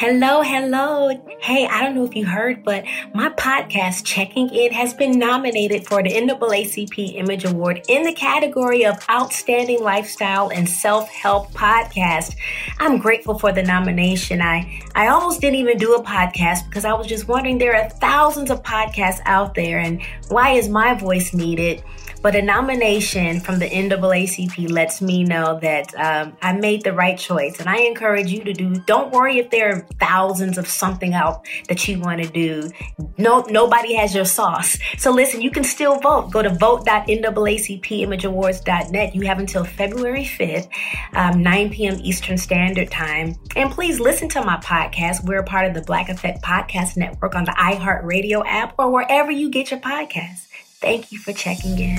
Hello, hello. Hey, I don't know if you heard, but my podcast, Checking In, has been nominated for the NAACP Image Award in the category of Outstanding Lifestyle and Self Help Podcast. I'm grateful for the nomination. I, I almost didn't even do a podcast because I was just wondering there are thousands of podcasts out there, and why is my voice needed? But a nomination from the NAACP lets me know that um, I made the right choice. And I encourage you to do, don't worry if there are thousands of something out that you want to do. No, nobody has your sauce. So listen, you can still vote. Go to vote.naacpimageawards.net. You have until February 5th, um, 9 p.m. Eastern Standard Time. And please listen to my podcast. We're a part of the Black Effect Podcast Network on the iHeartRadio app or wherever you get your podcasts. Thank you for checking in.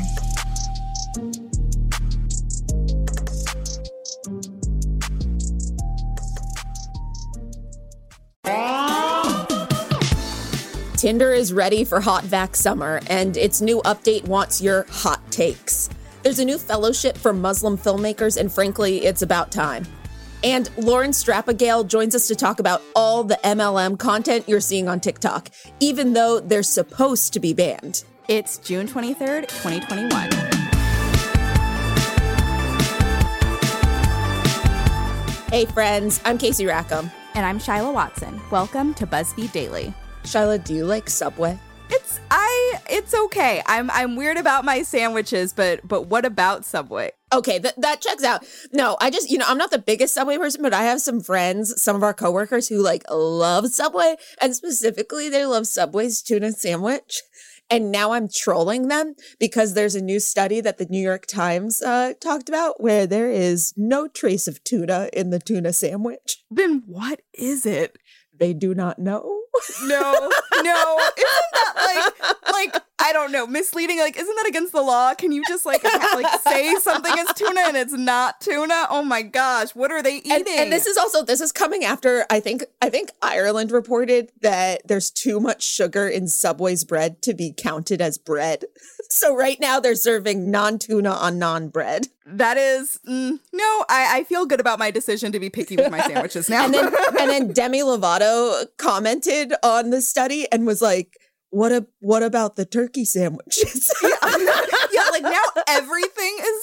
Tinder is ready for Hot Vax Summer, and its new update wants your hot takes. There's a new fellowship for Muslim filmmakers, and frankly, it's about time. And Lauren Strapagiel joins us to talk about all the MLM content you're seeing on TikTok, even though they're supposed to be banned. It's June 23rd, 2021. Hey, friends, I'm Casey Rackham. And I'm Shyla Watson. Welcome to BuzzFeed Daily. Shyla, do you like Subway? It's I it's okay. I'm I'm weird about my sandwiches, but but what about Subway? Okay, that that checks out. No, I just, you know, I'm not the biggest Subway person, but I have some friends, some of our coworkers who like love Subway, and specifically they love Subway's tuna sandwich. And now I'm trolling them because there's a new study that the New York Times uh, talked about where there is no trace of tuna in the tuna sandwich. Then what is it? They do not know. No, no. Isn't that like like I don't know, misleading? Like, isn't that against the law? Can you just like like say something is tuna and it's not tuna? Oh my gosh, what are they eating? And, and, this is also this is coming after I think I think Ireland reported that there's too much sugar in Subway's bread to be counted as bread. So right now they're serving non-tuna on non-bread. That is mm, no, I, I feel good about my decision to be picky with my sandwiches now. and then and then Demi Lovato commented on the study and was like what a, what about the turkey sandwiches? yeah, yeah, like now everything is.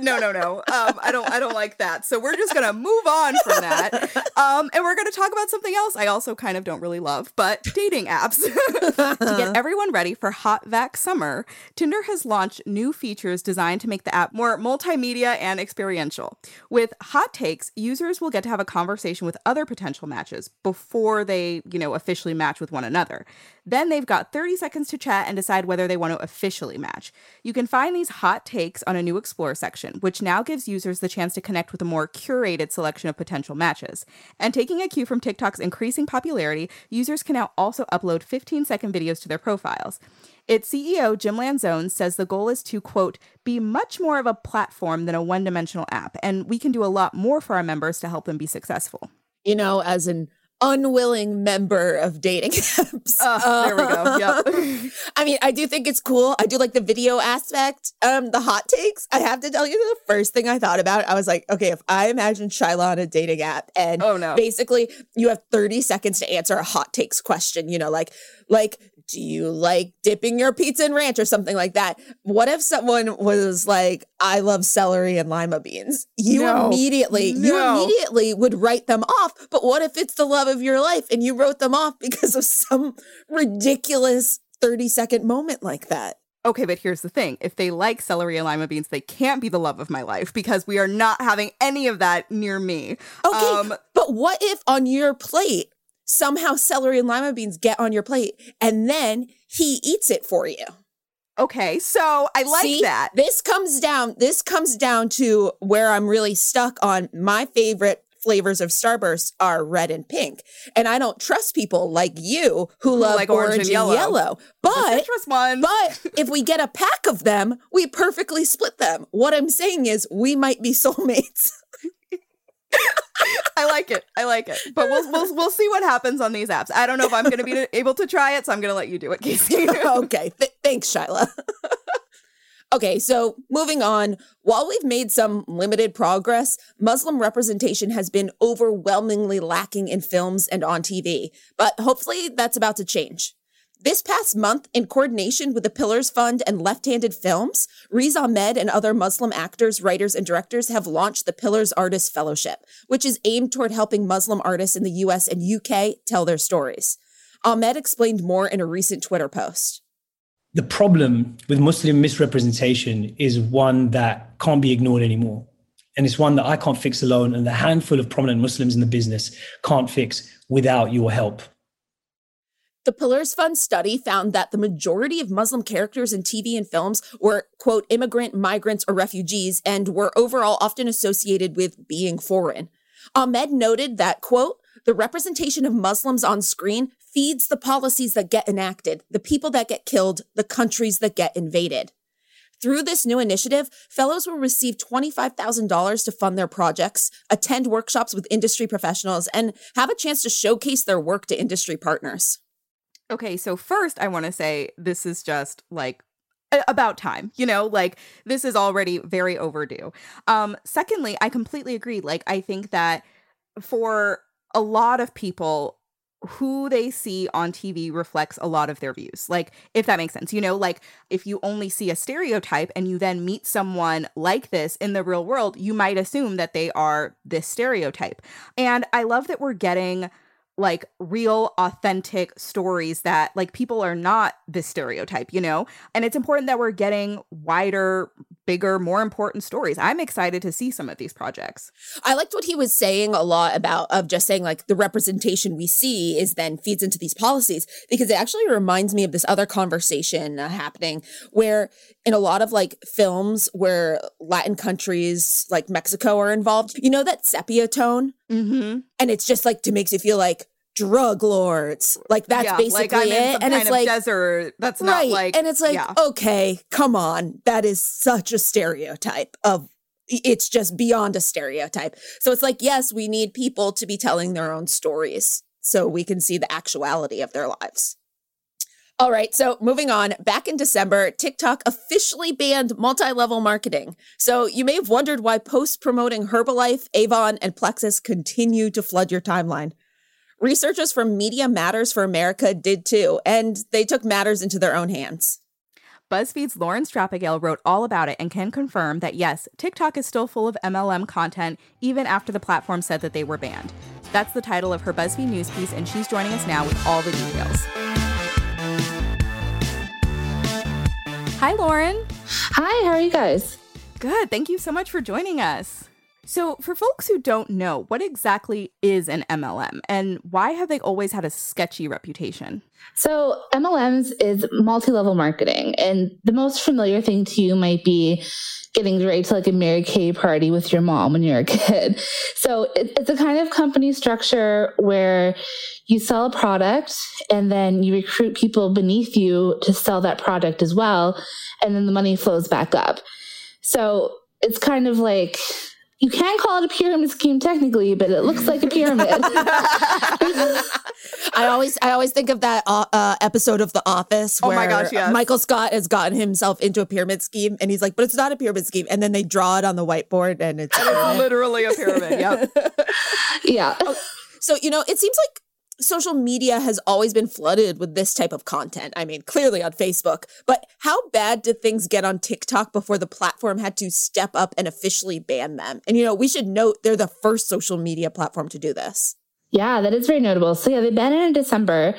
No, no, no. Um, I don't I don't like that. So we're just gonna move on from that. Um, and we're gonna talk about something else I also kind of don't really love, but dating apps. to get everyone ready for Hot Vax Summer, Tinder has launched new features designed to make the app more multimedia and experiential. With hot takes, users will get to have a conversation with other potential matches before they, you know, officially match with one another another. Then they've got 30 seconds to chat and decide whether they want to officially match. You can find these hot takes on a new Explore section, which now gives users the chance to connect with a more curated selection of potential matches. And taking a cue from TikTok's increasing popularity, users can now also upload 15 second videos to their profiles. Its CEO, Jim Lanzone, says the goal is to, quote, be much more of a platform than a one dimensional app, and we can do a lot more for our members to help them be successful. You know, as an unwilling member of dating apps. Uh, there we go. Yep. I mean, I do think it's cool. I do like the video aspect. Um, the hot takes. I have to tell you, the first thing I thought about, I was like, okay, if I imagine Shyla on a dating app, and oh no, basically you have thirty seconds to answer a hot takes question. You know, like like do you like dipping your pizza in ranch or something like that? What if someone was like, I love celery and lima beans? You no. immediately, no. you immediately would write them off. But what if it's the love of your life and you wrote them off because of some ridiculous 30 second moment like that? Okay, but here's the thing. If they like celery and lima beans, they can't be the love of my life because we are not having any of that near me. Okay, um, but what if on your plate somehow celery and lima beans get on your plate and then he eats it for you. Okay, so I like See, that. This comes down this comes down to where I'm really stuck on my favorite flavors of Starburst are red and pink. And I don't trust people like you who love like orange, orange, and yellow. yellow. But But if we get a pack of them, we perfectly split them. What I'm saying is we might be soulmates. I like it. I like it. But we'll we'll we'll see what happens on these apps. I don't know if I'm going to be able to try it, so I'm going to let you do it, Casey. okay. Th- thanks, Shyla. okay, so moving on. While we've made some limited progress, Muslim representation has been overwhelmingly lacking in films and on TV. But hopefully that's about to change. This past month, in coordination with the Pillars Fund and Left Handed Films, Riz Ahmed and other Muslim actors, writers, and directors have launched the Pillars Artist Fellowship, which is aimed toward helping Muslim artists in the US and UK tell their stories. Ahmed explained more in a recent Twitter post. The problem with Muslim misrepresentation is one that can't be ignored anymore. And it's one that I can't fix alone, and the handful of prominent Muslims in the business can't fix without your help. The Pillars Fund study found that the majority of Muslim characters in TV and films were, quote, immigrant, migrants, or refugees, and were overall often associated with being foreign. Ahmed noted that, quote, the representation of Muslims on screen feeds the policies that get enacted, the people that get killed, the countries that get invaded. Through this new initiative, fellows will receive $25,000 to fund their projects, attend workshops with industry professionals, and have a chance to showcase their work to industry partners. Okay, so first I want to say this is just like about time you know like this is already very overdue um secondly i completely agree like i think that for a lot of people who they see on TV reflects a lot of their views. Like, if that makes sense, you know, like if you only see a stereotype and you then meet someone like this in the real world, you might assume that they are this stereotype. And I love that we're getting like real authentic stories that like people are not this stereotype you know? And it's important that we're getting wider bigger more important stories. I'm excited to see some of these projects. I liked what he was saying a lot about of just saying like the representation we see is then feeds into these policies because it actually reminds me of this other conversation uh, happening where in a lot of like films where latin countries like mexico are involved you know that sepia tone? Mm-hmm. And it's just like to makes you feel like drug lords. Like that's yeah, basically like it. and it's like desert. That's not right. like and it's like, yeah. okay, come on. That is such a stereotype of it's just beyond a stereotype. So it's like, yes, we need people to be telling their own stories so we can see the actuality of their lives. All right, so moving on, back in December, TikTok officially banned multi level marketing. So you may have wondered why posts promoting Herbalife, Avon, and Plexus continue to flood your timeline. Researchers from Media Matters for America did too, and they took matters into their own hands. BuzzFeed's Lauren Strapagiel wrote all about it and can confirm that yes, TikTok is still full of MLM content even after the platform said that they were banned. That's the title of her BuzzFeed news piece, and she's joining us now with all the details. Hi, Lauren. Hi, how are you guys? Good. Thank you so much for joining us. So, for folks who don't know, what exactly is an MLM and why have they always had a sketchy reputation? So, MLMs is multi level marketing, and the most familiar thing to you might be getting ready to like a Mary Kay party with your mom when you're a kid. So, it's a kind of company structure where you sell a product and then you recruit people beneath you to sell that product as well, and then the money flows back up. So, it's kind of like you can call it a pyramid scheme technically, but it looks like a pyramid. I always I always think of that uh, uh, episode of The Office Oh where my gosh, yes. Michael Scott has gotten himself into a pyramid scheme, and he's like, "But it's not a pyramid scheme." And then they draw it on the whiteboard, and it's. It's literally a pyramid. Yep. yeah. so you know, it seems like social media has always been flooded with this type of content. I mean, clearly on Facebook, but how bad did things get on TikTok before the platform had to step up and officially ban them? And you know, we should note they're the first social media platform to do this. Yeah, that is very notable. So yeah, they banned it in December.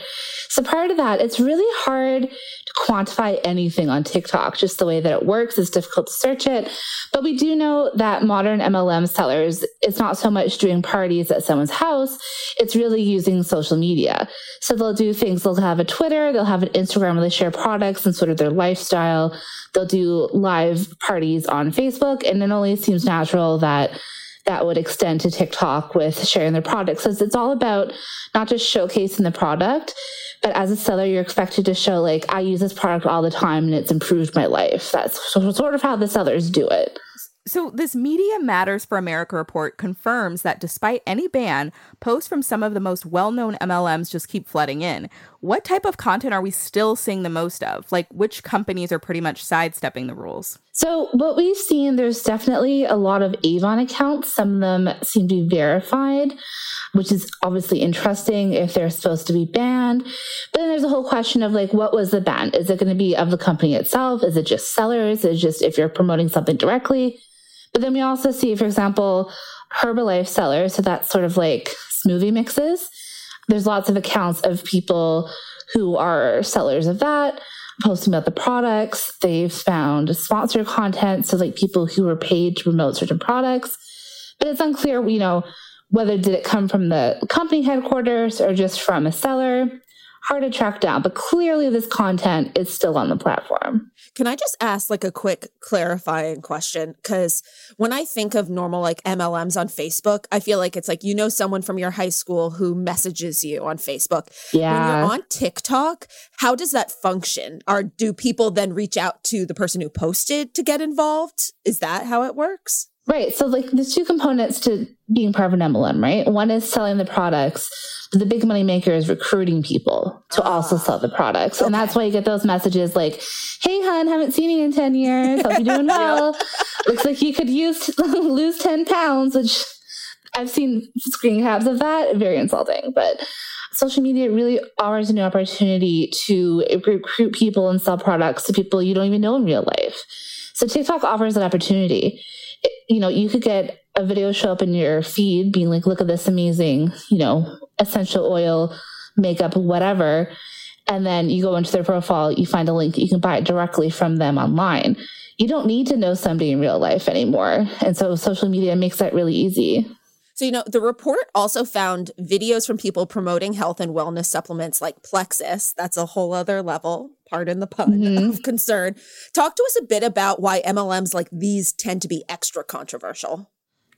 So prior to that, it's really hard to quantify anything on TikTok. Just the way that it works, it's difficult to search it. But we do know that modern MLM sellers, it's not so much doing parties at someone's house, it's really using social media. So they'll do things, they'll have a Twitter, they'll have an Instagram where they share products and sort of their lifestyle. They'll do live parties on Facebook, and it only seems natural that that would extend to TikTok with sharing their products. Because it's all about not just showcasing the product, but as a seller, you're expected to show, like, I use this product all the time and it's improved my life. That's sort of how the sellers do it. So, this Media Matters for America report confirms that despite any ban, posts from some of the most well known MLMs just keep flooding in. What type of content are we still seeing the most of? Like, which companies are pretty much sidestepping the rules? So, what we've seen, there's definitely a lot of Avon accounts. Some of them seem to be verified, which is obviously interesting if they're supposed to be banned. But then there's a whole question of like, what was the ban? Is it going to be of the company itself? Is it just sellers? Is it just if you're promoting something directly? But then we also see, for example, Herbalife sellers. So that's sort of like smoothie mixes. There's lots of accounts of people who are sellers of that posting about the products. They've found sponsor content. So like people who were paid to promote certain products, but it's unclear, you know, whether did it come from the company headquarters or just from a seller hard to track down, but clearly this content is still on the platform. Can I just ask like a quick clarifying question? Because when I think of normal like MLMs on Facebook, I feel like it's like you know someone from your high school who messages you on Facebook. Yeah. When you're on TikTok, how does that function? Or do people then reach out to the person who posted to get involved? Is that how it works? Right. So, like, there's two components to being part of an MLM, right? One is selling the products, but the big money maker is recruiting people to ah, also sell the products. Okay. And that's why you get those messages like, hey, hun, haven't seen you in 10 years. Hope you're doing well. Looks like you could use lose 10 pounds, which I've seen screen caps of that. Very insulting. But social media really offers a new opportunity to recruit people and sell products to people you don't even know in real life. So TikTok offers an opportunity you know, you could get a video show up in your feed being like, look at this amazing, you know, essential oil, makeup, whatever. And then you go into their profile, you find a link, you can buy it directly from them online. You don't need to know somebody in real life anymore. And so social media makes that really easy. So, you know, the report also found videos from people promoting health and wellness supplements like Plexus. That's a whole other level, pardon the pun, mm-hmm. of concern. Talk to us a bit about why MLMs like these tend to be extra controversial.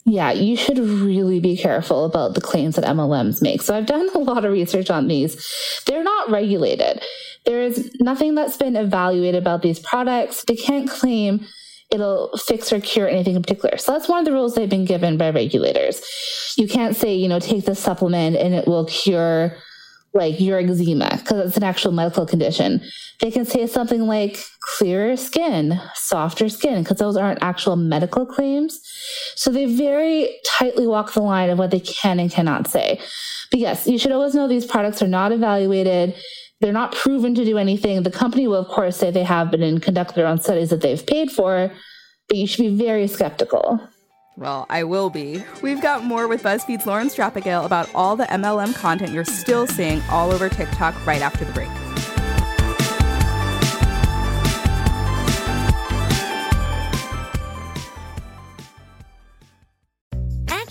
Yeah, you should really be careful about the claims that MLMs make. So, I've done a lot of research on these. They're not regulated. There is nothing that's been evaluated about these products. They can't claim it'll fix or cure anything in particular. So that's one of the rules they've been given by regulators. You can't say, you know, take this supplement and it will cure like your eczema because it's an actual medical condition. They can say something like clearer skin, softer skin, because those aren't actual medical claims. So they very tightly walk the line of what they can and cannot say. But yes, you should always know these products are not evaluated. They're not proven to do anything. The company will, of course, say they have been and conduct their own studies that they've paid for, but you should be very skeptical. Well, I will be. We've got more with BuzzFeed's Lauren Strapagiel about all the MLM content you're still seeing all over TikTok right after the break.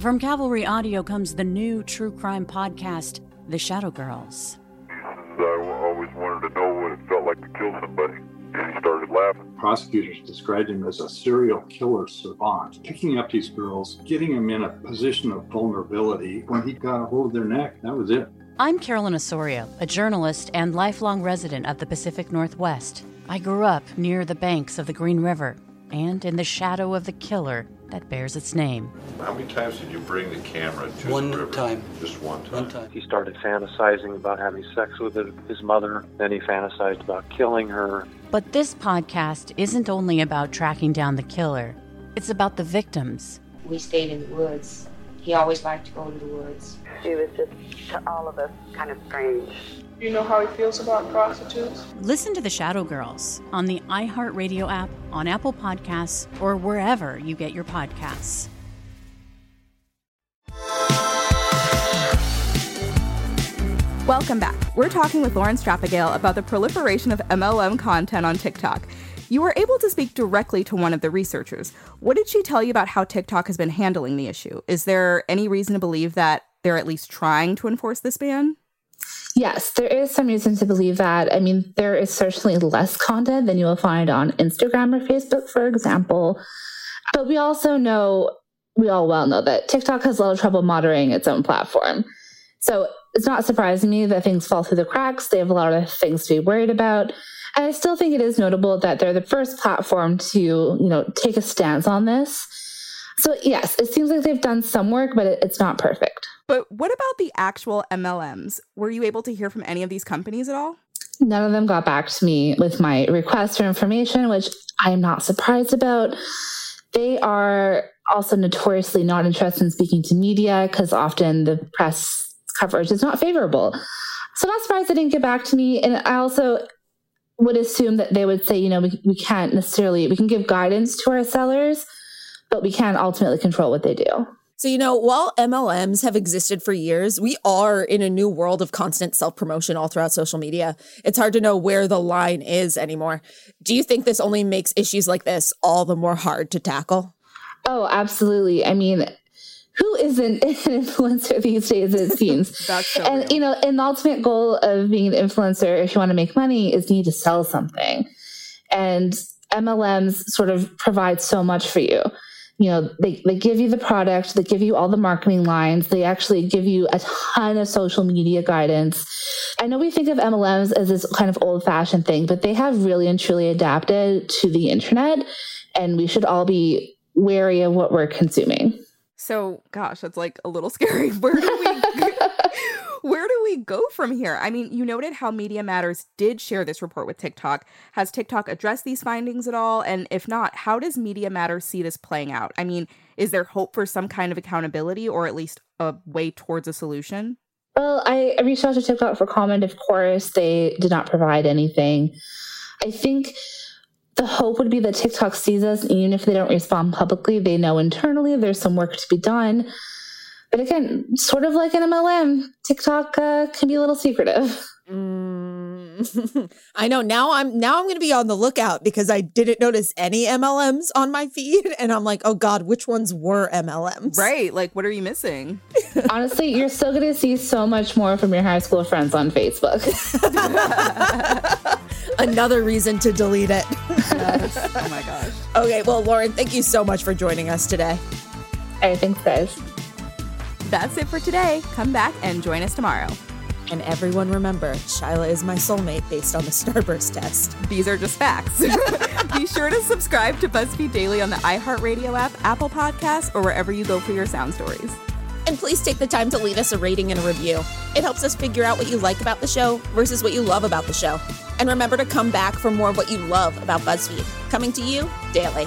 From Cavalry Audio comes the new true crime podcast, The Shadow Girls. I always wanted to know what it felt like to kill somebody. And he started laughing. Prosecutors described him as a serial killer savant, picking up these girls, getting them in a position of vulnerability. When he got a hold of their neck, that was it. I'm Carolyn Osorio, a journalist and lifelong resident of the Pacific Northwest. I grew up near the banks of the Green River and in the shadow of the killer that bears its name. How many times did you bring the camera to one the river? time. Just one time. One time. He started fantasizing about having sex with his mother. Then he fantasized about killing her. But this podcast isn't only about tracking down the killer, it's about the victims. We stayed in the woods. He always liked to go to the woods. She was just, to all of us, kind of strange. You know how he feels about prostitutes? Listen to The Shadow Girls on the iHeartRadio app, on Apple Podcasts, or wherever you get your podcasts. Welcome back. We're talking with Lauren Strapagiel about the proliferation of MLM content on TikTok. You were able to speak directly to one of the researchers. What did she tell you about how TikTok has been handling the issue? Is there any reason to believe that they're at least trying to enforce this ban? Yes, there is some reason to believe that. I mean, there is certainly less content than you will find on Instagram or Facebook, for example. But we also know, we all well know that TikTok has a lot of trouble moderating its own platform. So it's not surprising me that things fall through the cracks. They have a lot of things to be worried about. And I still think it is notable that they're the first platform to, you know, take a stance on this. So yes, it seems like they've done some work, but it's not perfect. But what about the actual MLMs? Were you able to hear from any of these companies at all? None of them got back to me with my request for information, which I am not surprised about. They are also notoriously not interested in speaking to media because often the press coverage is not favorable. So I'm not surprised they didn't get back to me. And I also would assume that they would say, you know, we, we can't necessarily, we can give guidance to our sellers, but we can't ultimately control what they do. So, you know, while MLMs have existed for years, we are in a new world of constant self promotion all throughout social media. It's hard to know where the line is anymore. Do you think this only makes issues like this all the more hard to tackle? Oh, absolutely. I mean, who isn't an influencer these days, it seems. so and, real. you know, and the ultimate goal of being an influencer, if you want to make money, is you need to sell something. And MLMs sort of provide so much for you. You know, they, they give you the product, they give you all the marketing lines, they actually give you a ton of social media guidance. I know we think of MLMs as this kind of old fashioned thing, but they have really and truly adapted to the internet, and we should all be wary of what we're consuming. So, gosh, that's like a little scary. Where do we where do we go from here? I mean, you noted how Media Matters did share this report with TikTok. Has TikTok addressed these findings at all? And if not, how does Media Matters see this playing out? I mean, is there hope for some kind of accountability or at least a way towards a solution? Well, I reached out to TikTok for comment. Of course, they did not provide anything. I think the hope would be that TikTok sees us, even if they don't respond publicly, they know internally there's some work to be done. But again, sort of like an MLM, TikTok uh, can be a little secretive. Mm. I know now I'm now I'm going to be on the lookout because I didn't notice any MLMs on my feed and I'm like, "Oh god, which ones were MLMs?" Right, like what are you missing? Honestly, you're still going to see so much more from your high school friends on Facebook. Another reason to delete it. yes. Oh my gosh. Okay, well, Lauren, thank you so much for joining us today. All right, thanks, guys. That's it for today. Come back and join us tomorrow. And everyone remember, Shyla is my soulmate based on the Starburst test. These are just facts. Be sure to subscribe to BuzzFeed Daily on the iHeartRadio app, Apple Podcasts, or wherever you go for your sound stories. And please take the time to leave us a rating and a review. It helps us figure out what you like about the show versus what you love about the show. And remember to come back for more of what you love about BuzzFeed, coming to you daily.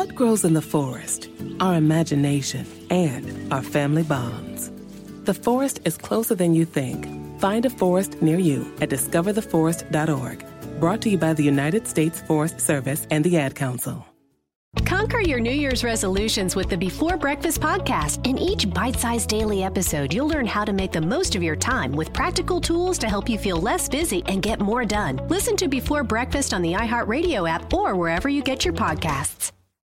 What grows in the forest? Our imagination and our family bonds. The forest is closer than you think. Find a forest near you at discovertheforest.org. Brought to you by the United States Forest Service and the Ad Council. Conquer your New Year's resolutions with the Before Breakfast podcast. In each bite sized daily episode, you'll learn how to make the most of your time with practical tools to help you feel less busy and get more done. Listen to Before Breakfast on the iHeartRadio app or wherever you get your podcasts.